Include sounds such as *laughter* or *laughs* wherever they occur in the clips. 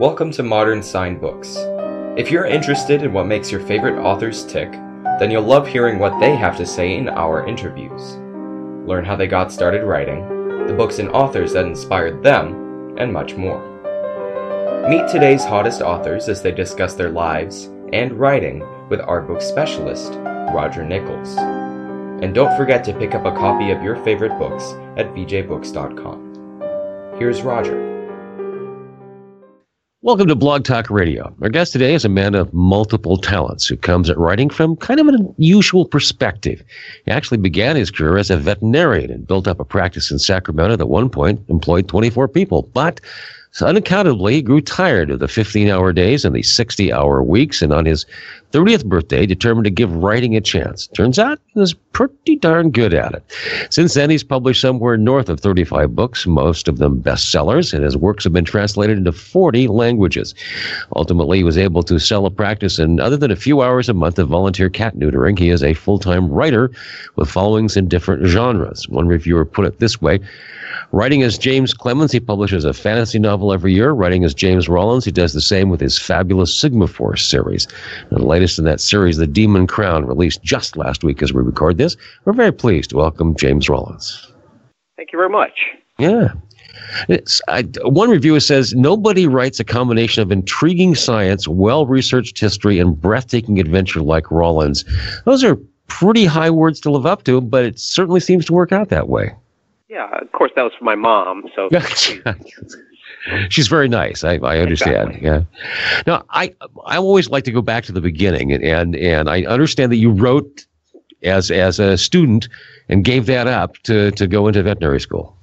Welcome to Modern Signed Books. If you're interested in what makes your favorite authors tick, then you'll love hearing what they have to say in our interviews. Learn how they got started writing, the books and authors that inspired them, and much more. Meet today's hottest authors as they discuss their lives and writing with art book specialist Roger Nichols. And don't forget to pick up a copy of your favorite books at vjbooks.com. Here's Roger. Welcome to Blog Talk Radio. Our guest today is a man of multiple talents who comes at writing from kind of an unusual perspective. He actually began his career as a veterinarian and built up a practice in Sacramento that at one point employed 24 people. But so unaccountably, he grew tired of the 15 hour days and the 60 hour weeks, and on his 30th birthday, determined to give writing a chance. Turns out he was pretty darn good at it. Since then, he's published somewhere north of 35 books, most of them bestsellers, and his works have been translated into 40 languages. Ultimately, he was able to sell a practice, and other than a few hours a month of volunteer cat neutering, he is a full time writer with followings in different genres. One reviewer put it this way Writing as James Clemens, he publishes a fantasy novel every year. Writing as James Rollins, he does the same with his fabulous Sigma Force series. The latest in that series, The Demon Crown, released just last week as we record this. We're very pleased to welcome James Rollins. Thank you very much. Yeah. I, one reviewer says nobody writes a combination of intriguing science, well researched history, and breathtaking adventure like Rollins. Those are pretty high words to live up to, but it certainly seems to work out that way. Yeah, of course that was for my mom. So *laughs* she's very nice. I, I understand. Exactly. Yeah. Now I I always like to go back to the beginning, and, and and I understand that you wrote as as a student and gave that up to to go into veterinary school.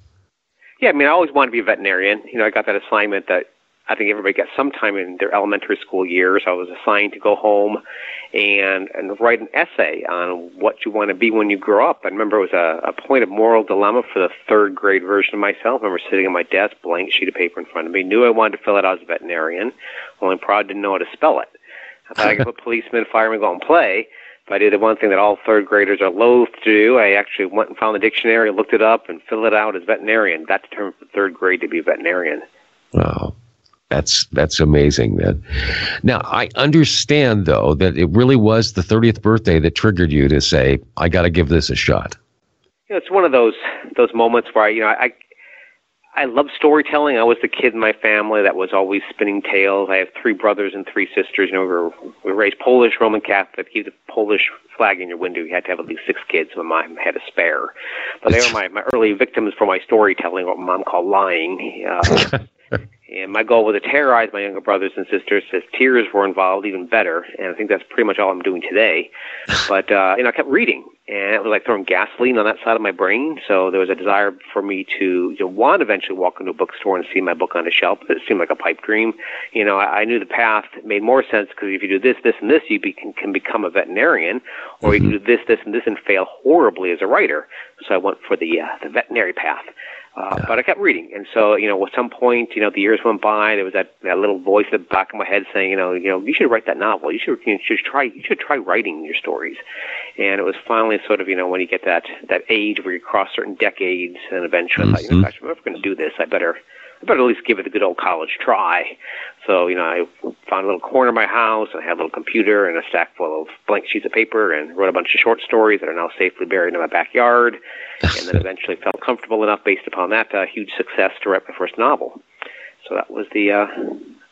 Yeah, I mean, I always wanted to be a veterinarian. You know, I got that assignment that I think everybody gets sometime in their elementary school years. I was assigned to go home and and write an essay on what you want to be when you grow up. I remember it was a, a point of moral dilemma for the third grade version of myself. I remember sitting at my desk, blank sheet of paper in front of me, knew I wanted to fill it out as a veterinarian, only probably didn't know how to spell it. I thought I could put *laughs* policeman, fireman, go and play. But I did the one thing that all third graders are loath to do. I actually went and found the dictionary, looked it up, and filled it out as veterinarian. That determined for third grade to be a veterinarian. Wow. That's that's amazing. That now I understand though that it really was the 30th birthday that triggered you to say I got to give this a shot. You know, it's one of those those moments where I, you know I I love storytelling. I was the kid in my family that was always spinning tales. I have three brothers and three sisters. You know, we were, we were raised Polish, Roman Catholic. Keep the Polish flag in your window. You had to have at least six kids. My mom had a spare. But they were *laughs* my, my early victims for my storytelling, what my mom called lying. Uh, *laughs* And my goal was to terrorize my younger brothers and sisters. If tears were involved, even better. And I think that's pretty much all I'm doing today. *laughs* But uh, you know, I kept reading, and it was like throwing gasoline on that side of my brain. So there was a desire for me to you know, one eventually walk into a bookstore and see my book on a shelf. It seemed like a pipe dream. You know, I, I knew the path made more sense because if you do this, this, and this, you be, can, can become a veterinarian, or mm-hmm. you can do this, this, and this, and fail horribly as a writer. So I went for the uh, the veterinary path. Uh, yeah. But I kept reading, and so you know, at some point, you know, the years went by. There was that, that little voice at the back of my head saying, you know, you know, you should write that novel. You should, you should try, you should try writing your stories. And it was finally sort of, you know, when you get that that age where you cross certain decades, and eventually, mm-hmm. I thought, you know, mm-hmm. gosh, if I'm ever going to do this, I better I better at least give it a good old college try. So, you know, I found a little corner of my house and I had a little computer and a stack full of blank sheets of paper and wrote a bunch of short stories that are now safely buried in my backyard. *laughs* and then eventually felt comfortable enough based upon that uh, huge success to write my first novel. So that was the uh,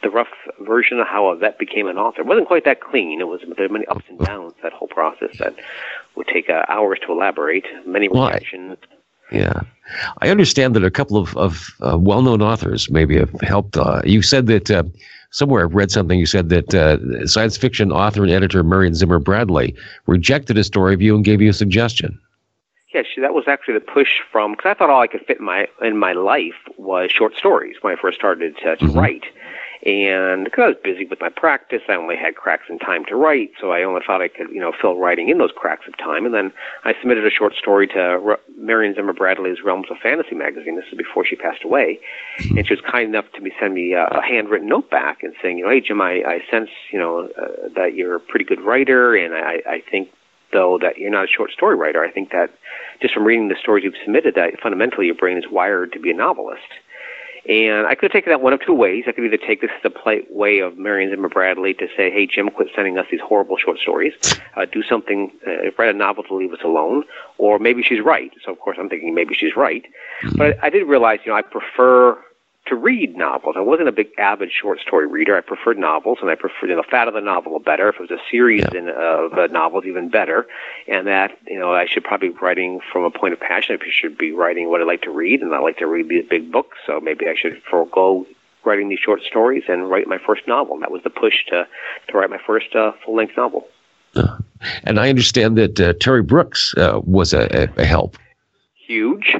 the rough version of how a vet became an author. It wasn't quite that clean. It was there were many ups and downs that whole process that would take uh, hours to elaborate. Many rejections. Well, yeah. I understand that a couple of, of uh, well known authors maybe have helped. Uh, you said that uh, somewhere I've read something, you said that uh, science fiction author and editor Marion Zimmer Bradley rejected a story of you and gave you a suggestion. Yeah, she, that was actually the push from because I thought all I could fit in my in my life was short stories when I first started to, to mm-hmm. write. And because I was busy with my practice, I only had cracks in time to write, so I only thought I could, you know, fill writing in those cracks of time. And then I submitted a short story to R- Marion Zimmer Bradley's Realms of Fantasy magazine. This is before she passed away, and she was kind enough to me send me a, a handwritten note back and saying, you know, hey Jim, I, I sense, you know, uh, that you're a pretty good writer, and I, I think though that you're not a short story writer. I think that just from reading the stories you've submitted, that fundamentally your brain is wired to be a novelist. And I could have taken that one of two ways. I could either take this as a polite way of Marion Zimmer Bradley to say, "Hey, Jim, quit sending us these horrible short stories. Uh, do something. Uh, write a novel to leave us alone." Or maybe she's right. So of course I'm thinking maybe she's right. But I, I did realize, you know, I prefer to read novels. I wasn't a big avid short story reader. I preferred novels, and I preferred you know, the fat of the novel better. If it was a series yeah. in, of uh, novels, even better. And that you know, I should probably be writing from a point of passion. I should be writing what I like to read, and I like to read these big books. So maybe I should forego writing these short stories and write my first novel. And that was the push to to write my first uh, full length novel. Uh, and I understand that uh, Terry Brooks uh, was a, a help. Huge.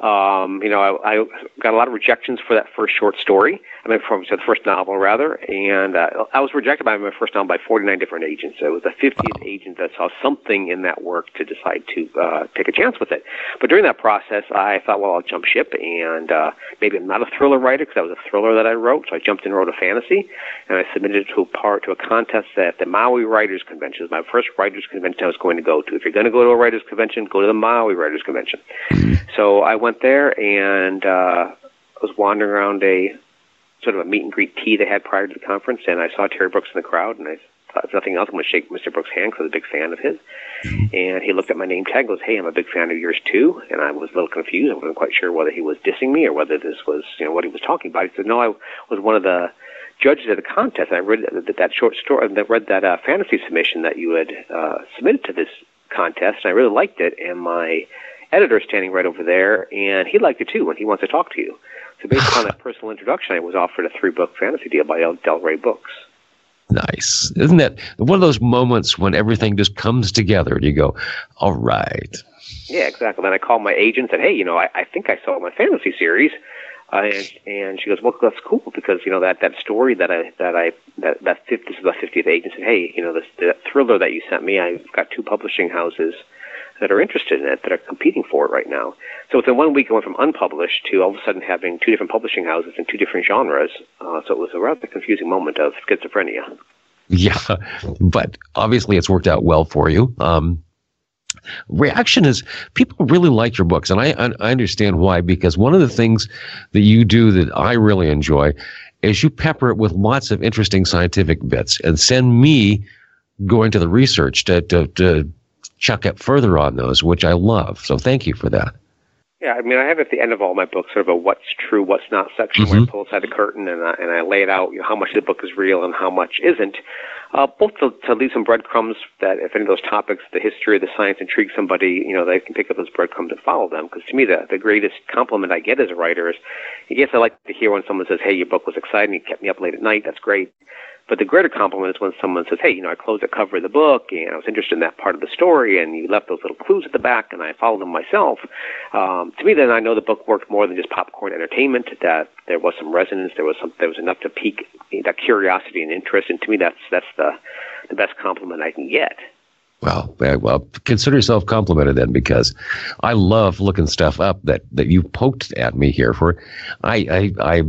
Um, you know, I, I got a lot of rejections for that first short story. I mean, from the first novel rather, and uh, I was rejected by my first novel by 49 different agents. So it was the 50th agent that saw something in that work to decide to uh, take a chance with it. But during that process, I thought, well, I'll jump ship, and uh, maybe I'm not a thriller writer because that was a thriller that I wrote. So I jumped and wrote a fantasy, and I submitted it to a part to a contest at the Maui Writers Convention. It was my first writers convention I was going to go to. If you're going to go to a writers convention, go to the Maui Writers Convention. So I went there and uh, was wandering around a sort of a meet and greet tea they had prior to the conference, and I saw Terry Brooks in the crowd, and I thought, if nothing else, I'm going to shake Mr. Brooks' hand because I was a big fan of his. Mm-hmm. And he looked at my name tag and goes, hey, I'm a big fan of yours too. And I was a little confused. I wasn't quite sure whether he was dissing me or whether this was, you know, what he was talking about. He said, no, I was one of the judges at the contest. And I read that, that short story, and I read that uh, fantasy submission that you had uh, submitted to this contest, and I really liked it. And my editor standing right over there, and he liked it too, and he wants to talk to you. So based *sighs* on that personal introduction, I was offered a three-book fantasy deal by Del Rey Books. Nice. Isn't that one of those moments when everything just comes together and you go, all right. Yeah, exactly. Then I called my agent and said, hey, you know, I, I think I saw my fantasy series. Uh, and, and she goes, well, that's cool because, you know, that, that story that I, that I, that, that 50, this is the 50th agent said, hey, you know, this, the thriller that you sent me, I've got two publishing houses that are interested in it that are competing for it right now. So within one week, it went from unpublished to all of a sudden having two different publishing houses in two different genres. Uh, so it was a rather confusing moment of schizophrenia. Yeah, but obviously it's worked out well for you. Um, reaction is people really like your books, and I, I understand why. Because one of the things that you do that I really enjoy is you pepper it with lots of interesting scientific bits and send me going to the research to, to, to chuck up further on those, which I love. So thank you for that. Yeah, I mean, I have at the end of all my books sort of a what's true, what's not section mm-hmm. where I pull aside the curtain and I, and I lay it out, you know, how much of the book is real and how much isn't. Uh, both to, to leave some breadcrumbs that if any of those topics, the history or the science intrigues somebody, you know, they can pick up those breadcrumbs and follow them. Because to me, the, the greatest compliment I get as a writer is, yes, I like to hear when someone says, hey, your book was exciting, you kept me up late at night, that's great. But the greater compliment is when someone says, "Hey, you know, I closed the cover of the book, and I was interested in that part of the story, and you left those little clues at the back, and I followed them myself." Um, to me, then I know the book worked more than just popcorn entertainment. That there was some resonance, there was some, there was enough to pique that curiosity and interest, and to me, that's that's the the best compliment I can get. Well, well, consider yourself complimented then, because I love looking stuff up that, that you poked at me here for. I I, I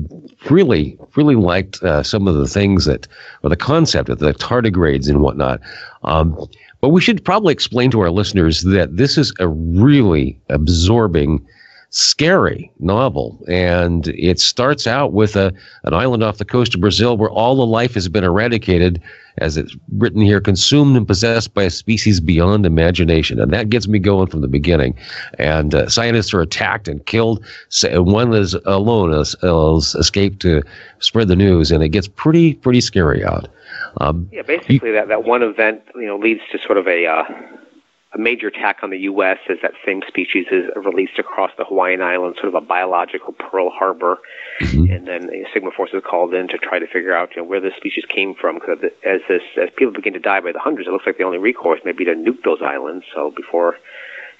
really really liked uh, some of the things that, or the concept of the tardigrades and whatnot. Um, but we should probably explain to our listeners that this is a really absorbing scary novel. And it starts out with a, an island off the coast of Brazil where all the life has been eradicated, as it's written here, consumed and possessed by a species beyond imagination. And that gets me going from the beginning. And uh, scientists are attacked and killed. One is alone has, has escaped to spread the news, and it gets pretty, pretty scary out. Um, yeah, basically, you, that, that one event, you know, leads to sort of a, uh, a major attack on the U.S. as that same species is released across the Hawaiian Islands, sort of a biological Pearl Harbor, mm-hmm. and then you know, Sigma Force is called in to try to figure out you know, where this species came from. Because as this as people begin to die by the hundreds, it looks like the only recourse may be to nuke those islands. So before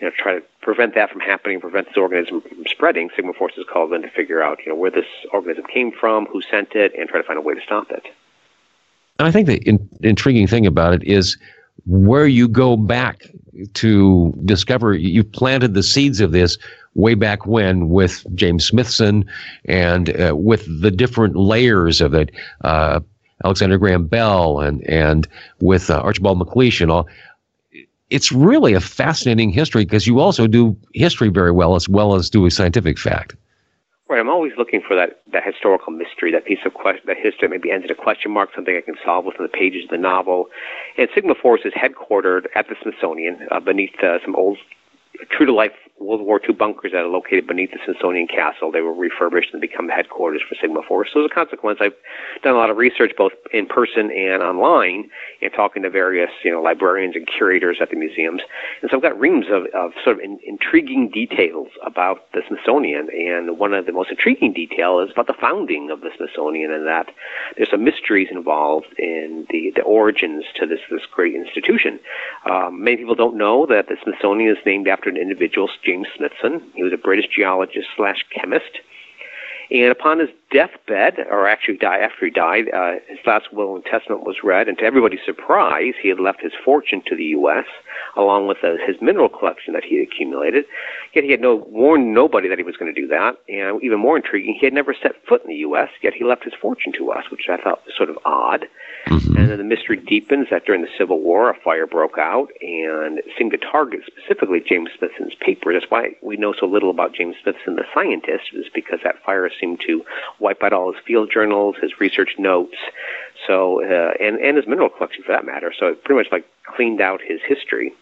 you know, try to prevent that from happening, prevent this organism from spreading, Sigma Force is called in to figure out you know where this organism came from, who sent it, and try to find a way to stop it. And I think the in- intriguing thing about it is where you go back to discover you planted the seeds of this way back when with James Smithson and uh, with the different layers of it, uh, Alexander Graham Bell and and with uh, Archibald MacLeish and all. It's really a fascinating history because you also do history very well as well as do a scientific fact. Right, I'm always looking for that, that historical mystery, that piece of question, that history maybe ends in a question mark, something I can solve within the pages of the novel. And Sigma Force is headquartered at the Smithsonian uh, beneath uh, some old true to life World War II bunkers that are located beneath the Smithsonian Castle. They were refurbished and become headquarters for Sigma Force. So as a consequence, I've done a lot of research both in person and online and talking to various, you know, librarians and curators at the museums. And so I've got reams of, of sort of in, intriguing details about the Smithsonian. And one of the most intriguing detail is about the founding of the Smithsonian and that there's some mysteries involved in the, the origins to this, this great institution. Um, many people don't know that the Smithsonian is named after an individual, Smithson. He was a British geologist slash chemist. And upon his deathbed, or actually die after he died, uh, his last will and testament was read, and to everybody's surprise, he had left his fortune to the U.S. along with uh, his mineral collection that he had accumulated. Yet he had no warned nobody that he was going to do that, and even more intriguing, he had never set foot in the U.S. Yet he left his fortune to us, which I thought was sort of odd. Mm-hmm. And then the mystery deepens that during the Civil War, a fire broke out and it seemed to target specifically James Smithson's paper. That's why we know so little about James Smithson, the scientist, is because that fire seemed to wipe out all his field journals, his research notes, so uh, and and his mineral collection for that matter. So it pretty much like cleaned out his history.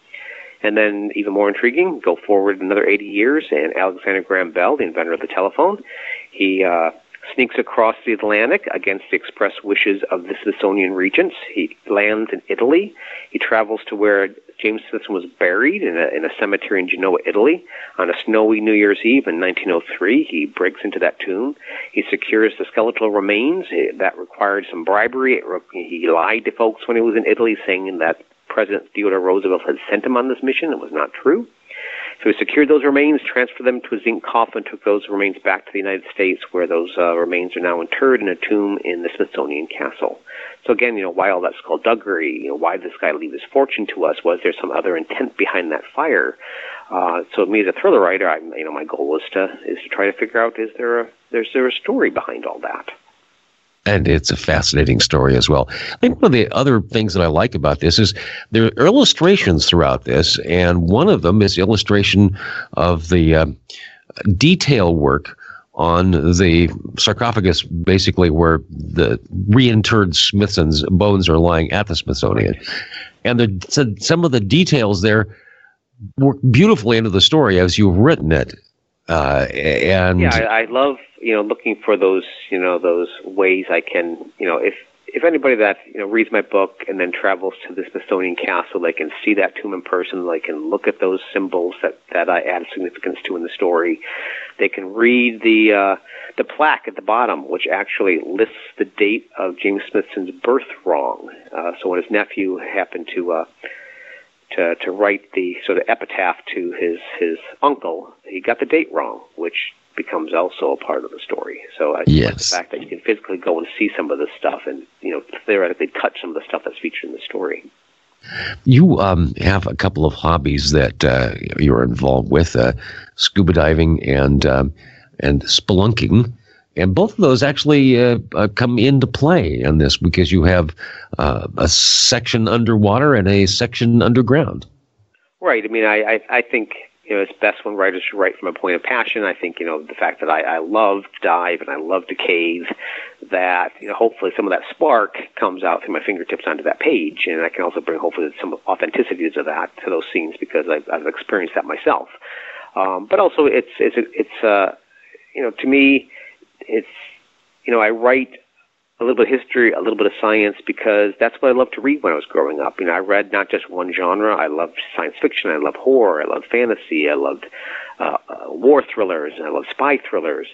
And then, even more intriguing, go forward another 80 years, and Alexander Graham Bell, the inventor of the telephone, he uh, sneaks across the Atlantic against the express wishes of the Smithsonian regents. He lands in Italy. He travels to where James Smithson was buried in a, in a cemetery in Genoa, Italy. On a snowy New Year's Eve in 1903, he breaks into that tomb. He secures the skeletal remains. Eh, that required some bribery. He lied to folks when he was in Italy, saying that President Theodore Roosevelt had sent him on this mission. It was not true. So he secured those remains, transferred them to a zinc coffin, took those remains back to the United States, where those uh, remains are now interred in a tomb in the Smithsonian Castle. So again, you know, why all that skullduggery? You know, why did this guy leave his fortune to us? Was there some other intent behind that fire? Uh, so me as a thriller writer, I, you know, my goal is to is to try to figure out is there a there's there a story behind all that and it's a fascinating story as well. I think one of the other things that I like about this is there are illustrations throughout this, and one of them is illustration of the uh, detail work on the sarcophagus, basically where the reinterred Smithson's bones are lying at the Smithsonian, and the, some of the details there work beautifully into the story as you've written it. Uh, and yeah, I, I love you know, looking for those, you know, those ways I can, you know, if if anybody that you know reads my book and then travels to the Smithsonian Castle, they can see that tomb in person. They can look at those symbols that that I add significance to in the story. They can read the uh, the plaque at the bottom, which actually lists the date of James Smithson's birth wrong. Uh, so when his nephew happened to uh, to to write the sort of epitaph to his his uncle, he got the date wrong, which becomes also a part of the story. So I yes. like the fact that you can physically go and see some of this stuff and you know theoretically touch some of the stuff that's featured in the story. You um, have a couple of hobbies that uh, you're involved with: uh, scuba diving and um, and spelunking. And both of those actually uh, uh come into play in this because you have uh, a section underwater and a section underground. Right. I mean, I, I, I think you know, it's best when writers write from a point of passion. I think, you know, the fact that I, I love dive and I love to cave, that, you know, hopefully some of that spark comes out through my fingertips onto that page. And I can also bring hopefully some authenticity to that, to those scenes because I've, I've experienced that myself. Um, but also it's, it's, it's, uh, you know, to me, it's, you know, I write a little bit of history, a little bit of science, because that's what I loved to read when I was growing up. You know, I read not just one genre. I loved science fiction. I loved horror. I loved fantasy. I loved uh, uh, war thrillers. And I loved spy thrillers.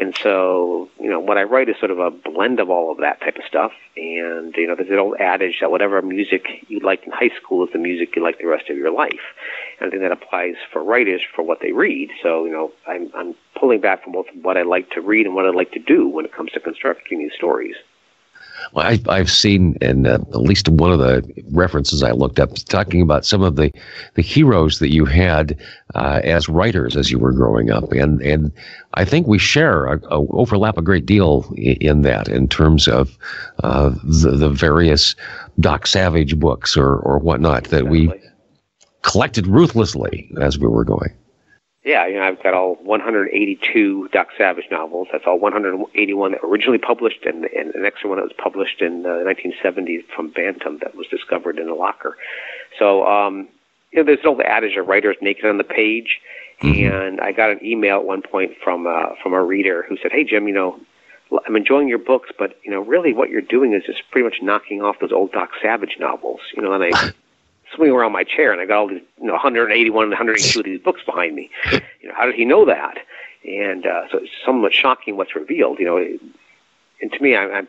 And so, you know, what I write is sort of a blend of all of that type of stuff. And, you know, there's an old adage that whatever music you liked in high school is the music you like the rest of your life. And I think that applies for writers for what they read. So, you know, I'm, I'm pulling back from both what I like to read and what I like to do when it comes to constructing these stories. Well, I, I've seen in uh, at least one of the references I looked up talking about some of the, the heroes that you had uh, as writers as you were growing up, and and I think we share a, a overlap a great deal in that in terms of uh, the the various Doc Savage books or or whatnot that we collected ruthlessly as we were going. Yeah, you know, I've got all 182 Doc Savage novels. That's all 181 that were originally published, and, and an extra one that was published in the 1970s from Bantam that was discovered in a locker. So, um, you know, there's an old adage: a writer's naked on the page. Mm-hmm. And I got an email at one point from uh, from a reader who said, "Hey Jim, you know, I'm enjoying your books, but you know, really, what you're doing is just pretty much knocking off those old Doc Savage novels." You know, and I *laughs* swing around my chair, and I got all these, you know, 181, 182 of these books behind me. *laughs* You know, how did he know that? And uh, so it's somewhat shocking what's revealed. You know, and to me, I, I'm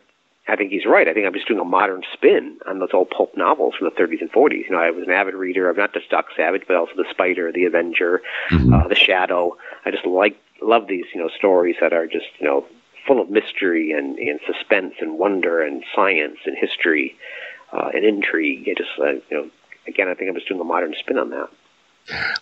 I think he's right. I think I'm just doing a modern spin on those old pulp novels from the 30s and 40s. You know, I was an avid reader of not just Doc Savage, but also The Spider, The Avenger, mm-hmm. uh, The Shadow. I just like love these, you know, stories that are just, you know, full of mystery and, and suspense and wonder and science and history uh, and intrigue. It just, uh, you know, again, I think I'm just doing a modern spin on that.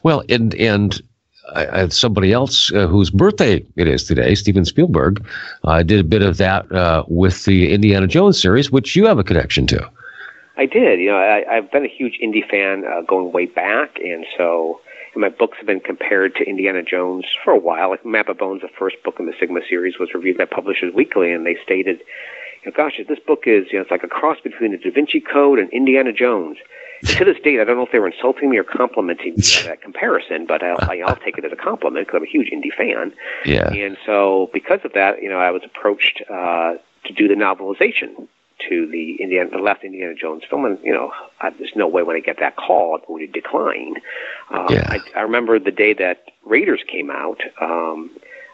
Well, and and uh, somebody else uh, whose birthday it is today, Steven Spielberg, uh, did a bit of that uh, with the Indiana Jones series, which you have a connection to. I did. You know, I, I've been a huge Indy fan uh, going way back, and so and my books have been compared to Indiana Jones for a while. Like Map of Bones, the first book in the Sigma series, was reviewed by Publishers Weekly, and they stated, you know, "Gosh, this book is you know it's like a cross between the Da Vinci Code and Indiana Jones." To this date, I don't know if they were insulting me or complimenting me on *laughs* that comparison, but I'll, I'll take it as a compliment because I'm a huge Indy fan. Yeah. And so, because of that, you know, I was approached uh, to do the novelization to the Indiana, the last Indiana Jones film, and you know, I, there's no way when I get that call I'm going to decline. Uh, yeah. I, I remember the day that Raiders came out. Um,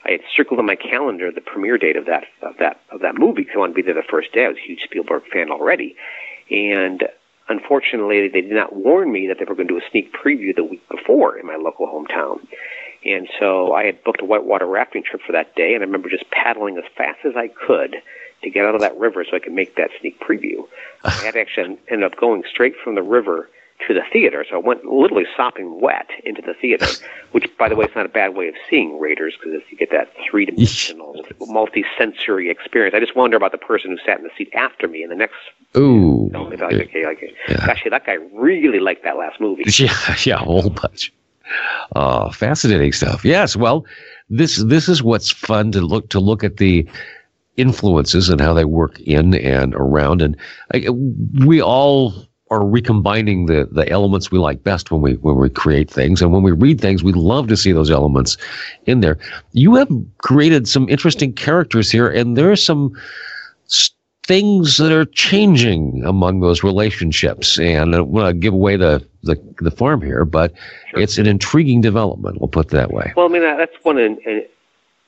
I had circled on my calendar the premiere date of that of that of that movie because I wanted to be there the first day. I was a huge Spielberg fan already, and unfortunately, they did not warn me that they were going to do a sneak preview the week before in my local hometown. And so I had booked a whitewater rafting trip for that day, and I remember just paddling as fast as I could to get out of that river so I could make that sneak preview. I had actually ended up going straight from the river to the theater, so I went literally sopping wet into the theater, *laughs* which, by the way, is not a bad way of seeing Raiders because you get that three dimensional, multi sensory experience. I just wonder about the person who sat in the seat after me in the next Ooh. Film. Like, okay, like, yeah. Actually, that guy really liked that last movie. *laughs* Yeah, yeah, a whole bunch. Uh, fascinating stuff. Yes, well, this this is what's fun to look to look at the influences and how they work in and around, and I, we all are recombining the the elements we like best when we when we create things and when we read things we love to see those elements in there you have created some interesting characters here and there are some st- things that are changing among those relationships. And I want to give away the, the, the farm here, but sure. it's an intriguing development. We'll put it that way. Well, I mean, that's one of,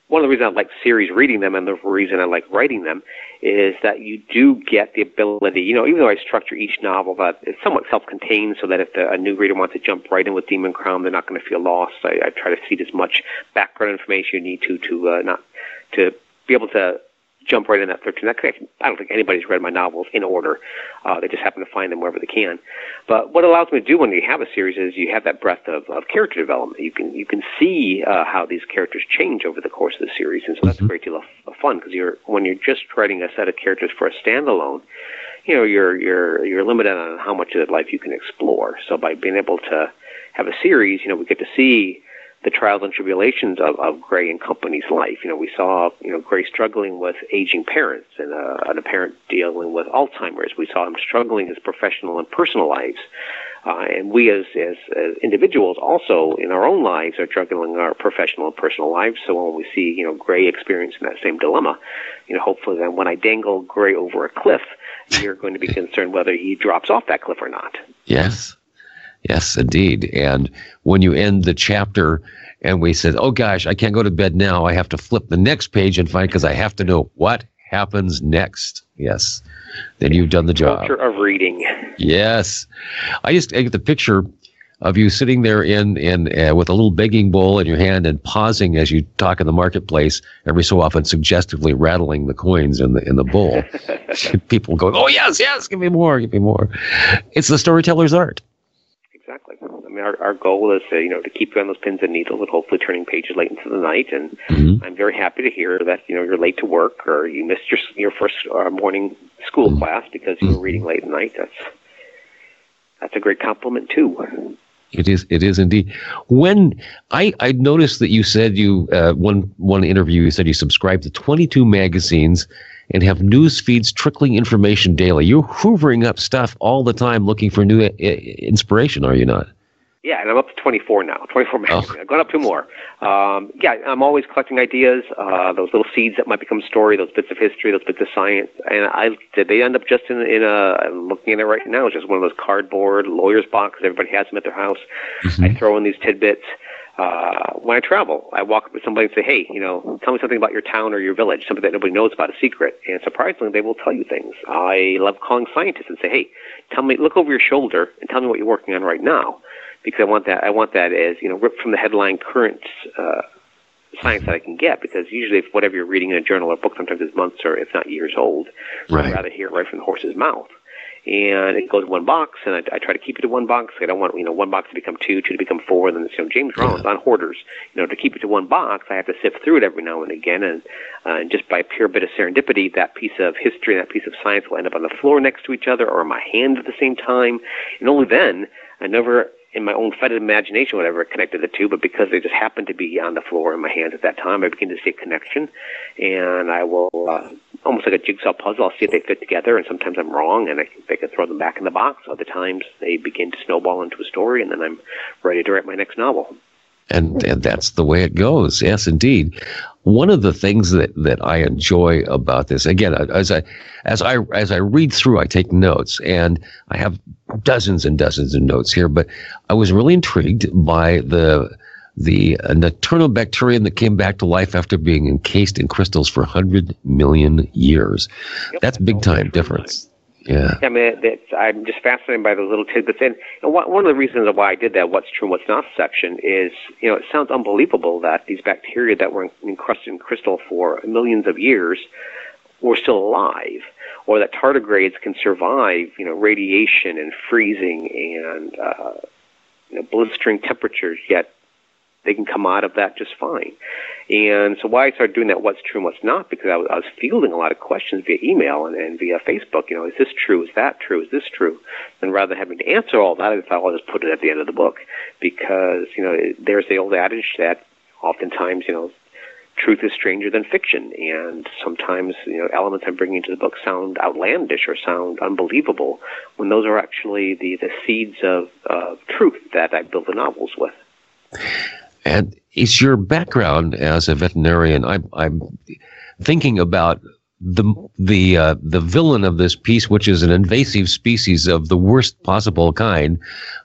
one of the reasons I like series reading them and the reason I like writing them is that you do get the ability, you know, even though I structure each novel that it's somewhat self-contained so that if the, a new reader wants to jump right in with Demon Crown, they're not going to feel lost. I, I try to feed as much background information you need to, to, uh, not, to be able to jump right in that 13. I don't think anybody's read my novels in order. Uh, they just happen to find them wherever they can. But what allows me to do when you have a series is you have that breadth of, of character development. You can you can see uh, how these characters change over the course of the series, and so that's mm-hmm. a great deal of, of fun because you're when you're just writing a set of characters for a standalone. You know, you're you're you're limited on how much of that life you can explore. So by being able to have a series, you know, we get to see the trials and tribulations of, of Gray and company's life. You know, we saw you know Gray struggling with aging parents and, uh, and a parent dealing with Alzheimer's. We saw him struggling his professional and personal lives. Uh, and we as, as, as individuals also in our own lives are juggling our professional and personal lives. So when we see, you know, Gray experiencing that same dilemma, you know, hopefully then when I dangle Gray over a cliff, you're going to be concerned whether he drops off that cliff or not. Yes. Yes, indeed. And when you end the chapter and we said, oh gosh, I can't go to bed now. I have to flip the next page and find because I have to know what happens next. Yes. Then you've done the job. Culture of reading. Yes. I just I get the picture of you sitting there in in uh, with a little begging bowl in your hand and pausing as you talk in the marketplace every so often suggestively rattling the coins in the in the bowl *laughs* people going oh yes yes give me more give me more it's the storyteller's art exactly. I mean, our, our goal is to, you know, to keep you on those pins and needles and hopefully turning pages late into the night. And mm-hmm. I'm very happy to hear that, you know, you're late to work or you missed your, your first uh, morning school mm-hmm. class because you were reading late at night. That's, that's a great compliment too. It is. It is indeed. When I I noticed that you said you uh, one one interview you said you subscribe to 22 magazines and have news feeds trickling information daily. You're hoovering up stuff all the time, looking for new uh, inspiration. Are you not? Yeah, and I'm up to 24 now. 24 magazines. Oh. I've gone up two more. Um, yeah, I'm always collecting ideas, uh, those little seeds that might become story, those bits of history, those bits of science. And I did they end up just in in a I'm looking at it right now. It's just one of those cardboard lawyer's boxes. Everybody has them at their house. Mm-hmm. I throw in these tidbits. Uh, when I travel, I walk up with somebody and say, "Hey, you know, tell me something about your town or your village, something that nobody knows about, a secret." And surprisingly, they will tell you things. I love calling scientists and say, "Hey, tell me, look over your shoulder and tell me what you're working on right now." because I want that I want that as you know ripped from the headline current uh, science that I can get because usually if whatever you're reading in a journal or book sometimes is months or if not years old, right. I'd rather hear it right from the horse's mouth. And it goes one box, and I, I try to keep it in one box. I don't want you know one box to become two, two to become four. And then you know James Rollins yeah. on hoarders. You know to keep it to one box, I have to sift through it every now and again, and uh, and just by pure bit of serendipity, that piece of history and that piece of science will end up on the floor next to each other or in my hand at the same time, and only then I never in my own fetid imagination, whatever, connected the two, but because they just happened to be on the floor in my hands at that time, I begin to see a connection, and I will, uh, almost like a jigsaw puzzle, I'll see if they fit together, and sometimes I'm wrong, and I can, I can throw them back in the box. Other times, they begin to snowball into a story, and then I'm ready to write my next novel and and that's the way it goes. Yes, indeed. One of the things that that I enjoy about this, again, as I as I as I read through, I take notes, and I have dozens and dozens of notes here. But I was really intrigued by the the uh, Natronobacterium that came back to life after being encased in crystals for 100 million years. Yep, that's big time difference. Yeah. I mean, it's, I'm just fascinated by those little tidbits. And, and one of the reasons why I did that what's true and what's not section is, you know, it sounds unbelievable that these bacteria that were encrusted in crystal for millions of years were still alive, or that tardigrades can survive, you know, radiation and freezing and, uh, you know, blistering temperatures, yet they can come out of that just fine. And so why I started doing that, what's true and what's not, because I was, I was fielding a lot of questions via email and, and via Facebook. You know, is this true? Is that true? Is this true? And rather than having to answer all that, I thought I'll just put it at the end of the book because you know there's the old adage that oftentimes you know truth is stranger than fiction, and sometimes you know elements I'm bringing into the book sound outlandish or sound unbelievable when those are actually the the seeds of of truth that I build the novels with. And it's your background as a veterinarian? I'm, I'm thinking about the the uh, the villain of this piece, which is an invasive species of the worst possible kind.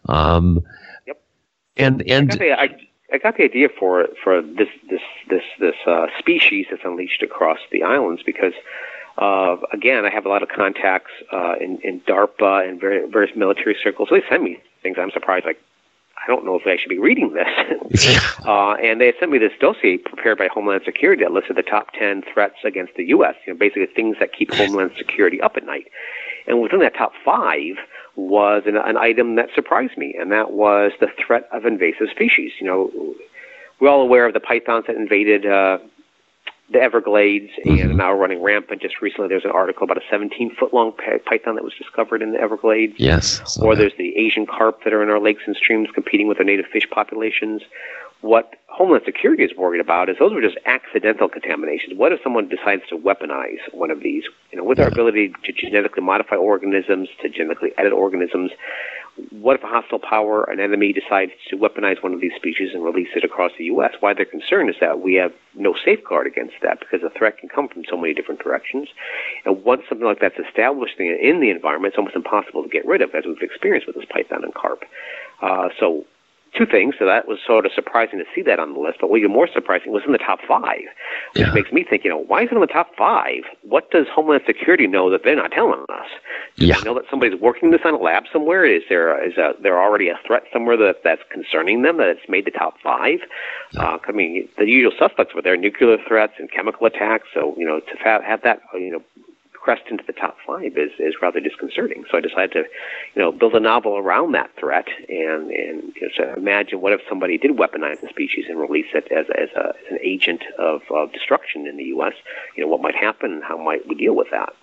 Um, yep. And and I got, the, I, I got the idea for for this this this this uh, species that's unleashed across the islands because. Uh, again, I have a lot of contacts uh, in, in DARPA and various military circles. They send me things. I'm surprised, like I don't know if I should be reading this. *laughs* uh, and they sent me this dossier prepared by Homeland Security that listed the top 10 threats against the U.S., you know, basically things that keep Homeland Security up at night. And within that top five was an, an item that surprised me, and that was the threat of invasive species. You know, we're all aware of the pythons that invaded uh, the Everglades mm-hmm. and now running rampant. Just recently, there's an article about a 17 foot long python that was discovered in the Everglades. Yes. Or there's the Asian carp that are in our lakes and streams competing with the native fish populations. What Homeland Security is worried about is those were just accidental contaminations. What if someone decides to weaponize one of these? You know, with yeah. our ability to genetically modify organisms, to genetically edit organisms, what if a hostile power, an enemy, decides to weaponize one of these species and release it across the U.S.? Why they're concerned is that we have no safeguard against that because the threat can come from so many different directions. And once something like that's established in the environment, it's almost impossible to get rid of, as we've experienced with this python and carp. Uh, so two things. So that was sort of surprising to see that on the list. But even more surprising was in the top five, which yeah. makes me think, you know, why is it in the top five? What does Homeland Security know that they're not telling us? Do yeah. they know that somebody's working this on a lab somewhere? Is there is a, there already a threat somewhere that that's concerning them that it's made the top five? Uh, I mean, the usual suspects were there: nuclear threats and chemical attacks. So you know, to have, have that you know crest into the top five is, is rather disconcerting. So I decided to, you know, build a novel around that threat and and you know, so imagine what if somebody did weaponize the species and release it as, as, a, as an agent of, of destruction in the U.S. You know, what might happen and how might we deal with that?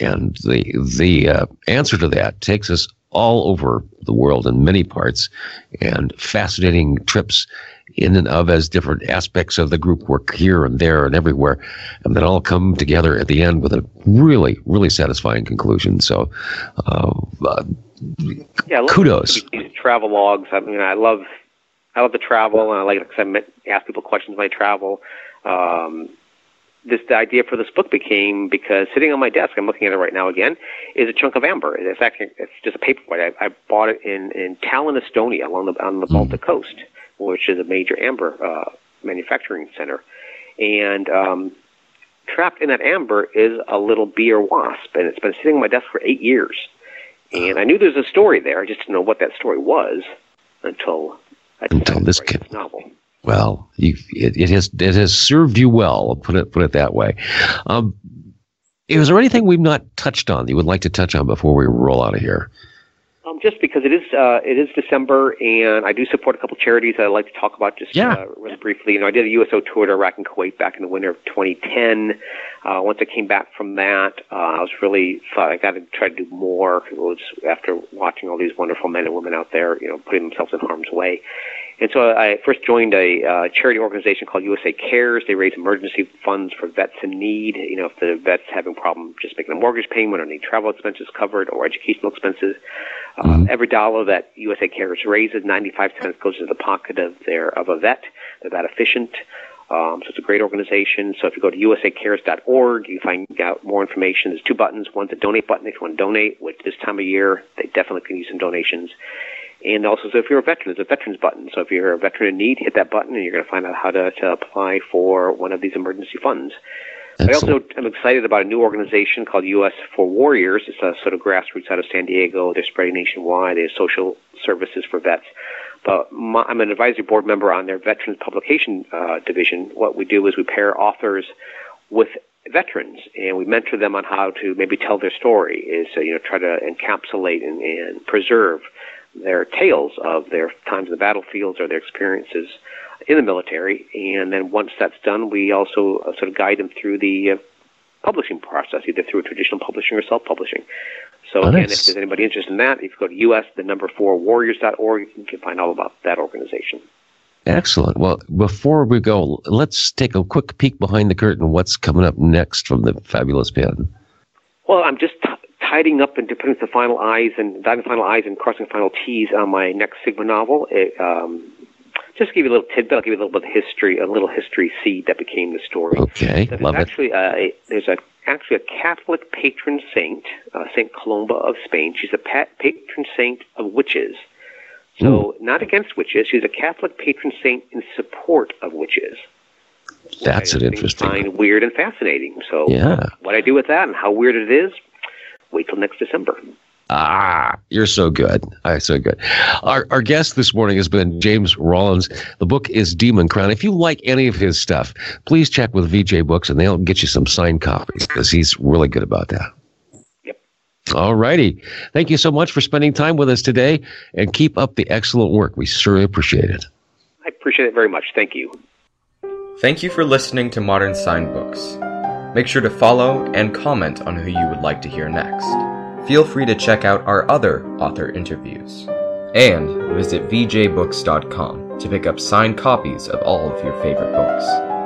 and the the uh, answer to that takes us all over the world in many parts and fascinating trips in and of as different aspects of the group work here and there and everywhere, and then all come together at the end with a really, really satisfying conclusion. So, uh, uh, yeah, kudos. Travel logs. I mean, I love, I love to travel, and I like to ask people questions when I travel. Um, this the idea for this book became because sitting on my desk, I'm looking at it right now again, is a chunk of amber. It's actually it's just a paperweight. I, I bought it in in Tallinn, Estonia, along the on the mm. Baltic coast, which is a major amber uh, manufacturing center, and um, trapped in that amber is a little bee or wasp, and it's been sitting on my desk for eight years. And I knew there was a story there. I just didn't know what that story was until I until this kid. novel. Well, it, it, has it has served you well. I'll put it put it that way. Um, is there anything we've not touched on that you would like to touch on before we roll out of here? Um, just because it is uh, it is December, and I do support a couple charities that I'd like to talk about just yeah. uh, really briefly. You know, I did a USO tour to Iraq and Kuwait back in the winter of 2010. Uh, once I came back from that, uh, I was really thought I got to try to do more. It was after watching all these wonderful men and women out there, you know, putting themselves in harm's way. And so I first joined a uh, charity organization called USA Cares. They raise emergency funds for vets in need. You know, if the vet's having a problem just making a mortgage payment or need travel expenses covered or educational expenses, uh, mm-hmm. every dollar that USA Cares raises, 95 cents goes into the pocket of their of a vet. They're that efficient. Um, so it's a great organization. So if you go to usacares.org, you find out more information. There's two buttons. One's a donate button if you want to donate, which this time of year they definitely can use some donations. And also, so if you're a veteran, there's a veterans button. So if you're a veteran in need, hit that button, and you're going to find out how to, to apply for one of these emergency funds. I also am excited about a new organization called U.S. for Warriors. It's a sort of grassroots out of San Diego. They're spreading nationwide. They have social services for vets. But my, I'm an advisory board member on their veterans publication uh, division. What we do is we pair authors with veterans and we mentor them on how to maybe tell their story. Is uh, you know try to encapsulate and, and preserve their tales of their times in the battlefields or their experiences in the military. And then once that's done, we also uh, sort of guide them through the uh, publishing process, either through traditional publishing or self-publishing. So again, if there's anybody interested in that, if you go to us, the number four warriors.org, you can find all about that organization. Excellent. Well, before we go, let's take a quick peek behind the curtain. What's coming up next from the fabulous pen? Well, I'm just tidying up and putting the final I's and dotting the final I's and crossing the final T's on my next Sigma novel. It, um, just give you a little tidbit, I'll give you a little bit of history, a little history seed that became the story. Okay, there's love actually, it. Uh, a, there's a, actually a Catholic patron saint, uh, Saint Columba of Spain. She's a pat- patron saint of witches. So, Ooh. not against witches. She's a Catholic patron saint in support of witches. That's an interesting. Find weird and fascinating. So, yeah. what I do with that and how weird it is, wait till next December. Ah, you're so good. Ah, so good. Our, our guest this morning has been James Rollins. The book is Demon Crown. If you like any of his stuff, please check with VJ Books and they'll get you some signed copies because he's really good about that. Yep. All righty. Thank you so much for spending time with us today and keep up the excellent work. We surely appreciate it. I appreciate it very much. Thank you. Thank you for listening to Modern Signed Books. Make sure to follow and comment on who you would like to hear next. Feel free to check out our other author interviews. And visit vjbooks.com to pick up signed copies of all of your favorite books.